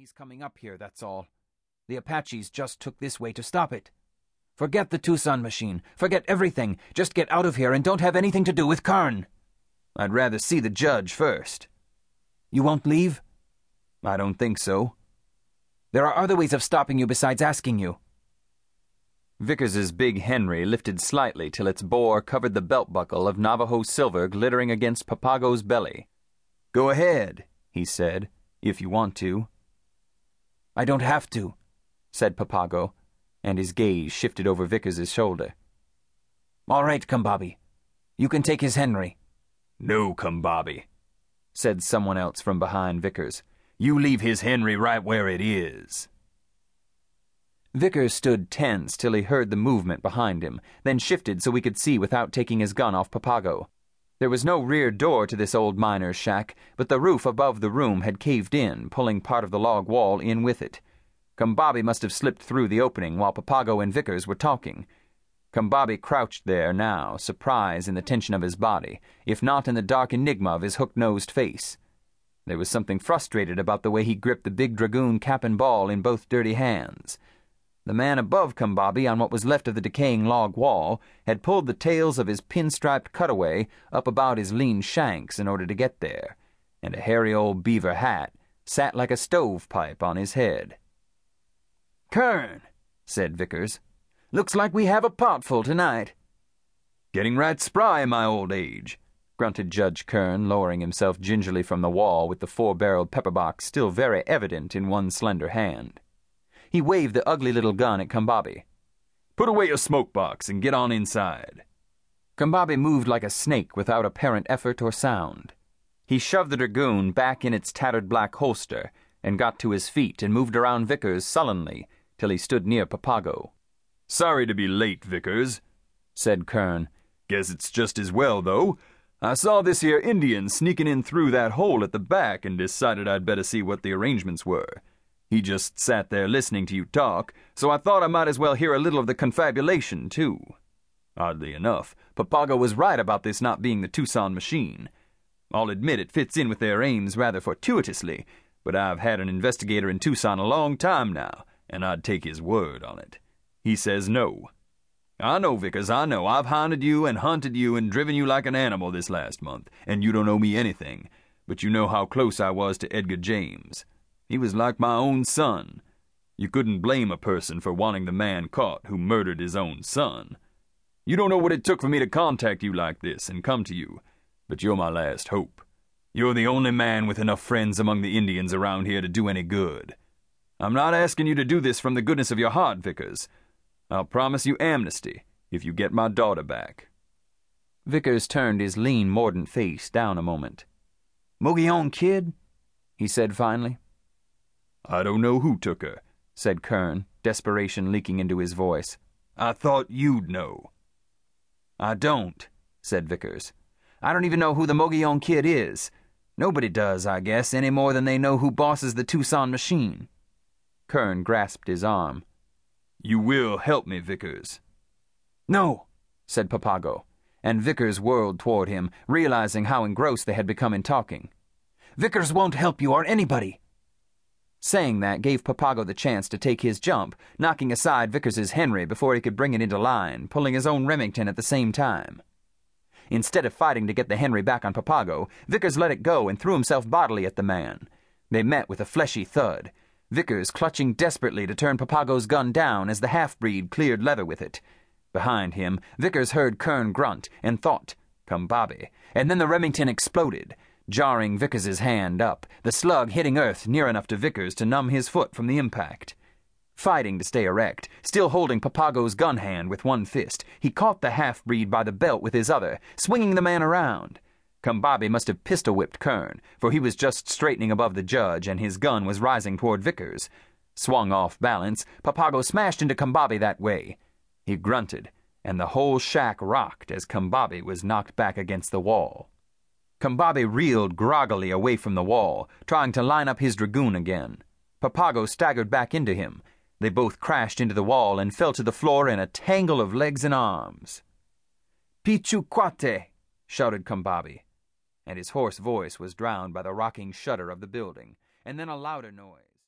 He's coming up here, that's all. The Apaches just took this way to stop it. Forget the Tucson machine. Forget everything. Just get out of here and don't have anything to do with Kern. I'd rather see the judge first. You won't leave? I don't think so. There are other ways of stopping you besides asking you. Vickers's big Henry lifted slightly till its bore covered the belt buckle of Navajo silver glittering against Papago's belly. Go ahead, he said, if you want to. I don't have to, said Papago, and his gaze shifted over Vickers's shoulder. All right, Kumbabi. You can take his Henry. No, Kumbabi, said someone else from behind Vickers. You leave his Henry right where it is. Vickers stood tense till he heard the movement behind him, then shifted so he could see without taking his gun off Papago. There was no rear door to this old miner's shack, but the roof above the room had caved in, pulling part of the log wall in with it. Kumbabi must have slipped through the opening while Papago and Vickers were talking. Kumbabi crouched there now, surprise in the tension of his body, if not in the dark enigma of his hook-nosed face. There was something frustrated about the way he gripped the big dragoon cap and ball in both dirty hands. The man above Kumbabi on what was left of the decaying log wall had pulled the tails of his pinstriped cutaway up about his lean shanks in order to get there, and a hairy old beaver hat sat like a stovepipe on his head. Kern, said Vickers, looks like we have a potful tonight. Getting right spry in my old age, grunted Judge Kern, lowering himself gingerly from the wall with the four barreled pepper box still very evident in one slender hand. He waved the ugly little gun at Kumbabi. Put away your smoke box and get on inside. Kumbabi moved like a snake without apparent effort or sound. He shoved the dragoon back in its tattered black holster and got to his feet and moved around Vickers sullenly till he stood near Papago. Sorry to be late, Vickers, said Kern. Guess it's just as well, though. I saw this here Indian sneaking in through that hole at the back and decided I'd better see what the arrangements were. He just sat there listening to you talk, so I thought I might as well hear a little of the confabulation, too. Oddly enough, Papago was right about this not being the Tucson machine. I'll admit it fits in with their aims rather fortuitously, but I've had an investigator in Tucson a long time now, and I'd take his word on it. He says no. I know, Vickers, I know. I've hounded you and hunted you and driven you like an animal this last month, and you don't owe me anything, but you know how close I was to Edgar James. He was like my own son. You couldn't blame a person for wanting the man caught who murdered his own son. You don't know what it took for me to contact you like this and come to you, but you're my last hope. You're the only man with enough friends among the Indians around here to do any good. I'm not asking you to do this from the goodness of your heart, Vickers. I'll promise you amnesty if you get my daughter back. Vickers turned his lean, mordant face down a moment. Mogollon kid? he said finally. I don't know who took her, said Kern, desperation leaking into his voice. I thought you'd know. I don't, said Vickers. I don't even know who the Mogollon kid is. Nobody does, I guess, any more than they know who bosses the Tucson machine. Kern grasped his arm. You will help me, Vickers. No, said Papago, and Vickers whirled toward him, realizing how engrossed they had become in talking. Vickers won't help you or anybody. Saying that gave Papago the chance to take his jump, knocking aside Vickers's Henry before he could bring it into line, pulling his own Remington at the same time. Instead of fighting to get the Henry back on Papago, Vickers let it go and threw himself bodily at the man. They met with a fleshy thud, Vickers clutching desperately to turn Papago's gun down as the half-breed cleared leather with it. Behind him, Vickers heard Kern grunt and thought, Kumbabi, and then the Remington exploded jarring Vickers's hand up, the slug hitting earth near enough to Vickers to numb his foot from the impact. Fighting to stay erect, still holding Papago's gun hand with one fist, he caught the half-breed by the belt with his other, swinging the man around. Kumbabi must have pistol-whipped Kern, for he was just straightening above the judge and his gun was rising toward Vickers. Swung off balance, Papago smashed into Kumbabi that way. He grunted, and the whole shack rocked as Kumbabi was knocked back against the wall. Kumbabi reeled groggily away from the wall, trying to line up his dragoon again. Papago staggered back into him. They both crashed into the wall and fell to the floor in a tangle of legs and arms. Pichuquate! shouted Kumbabi, and his hoarse voice was drowned by the rocking shudder of the building, and then a louder noise.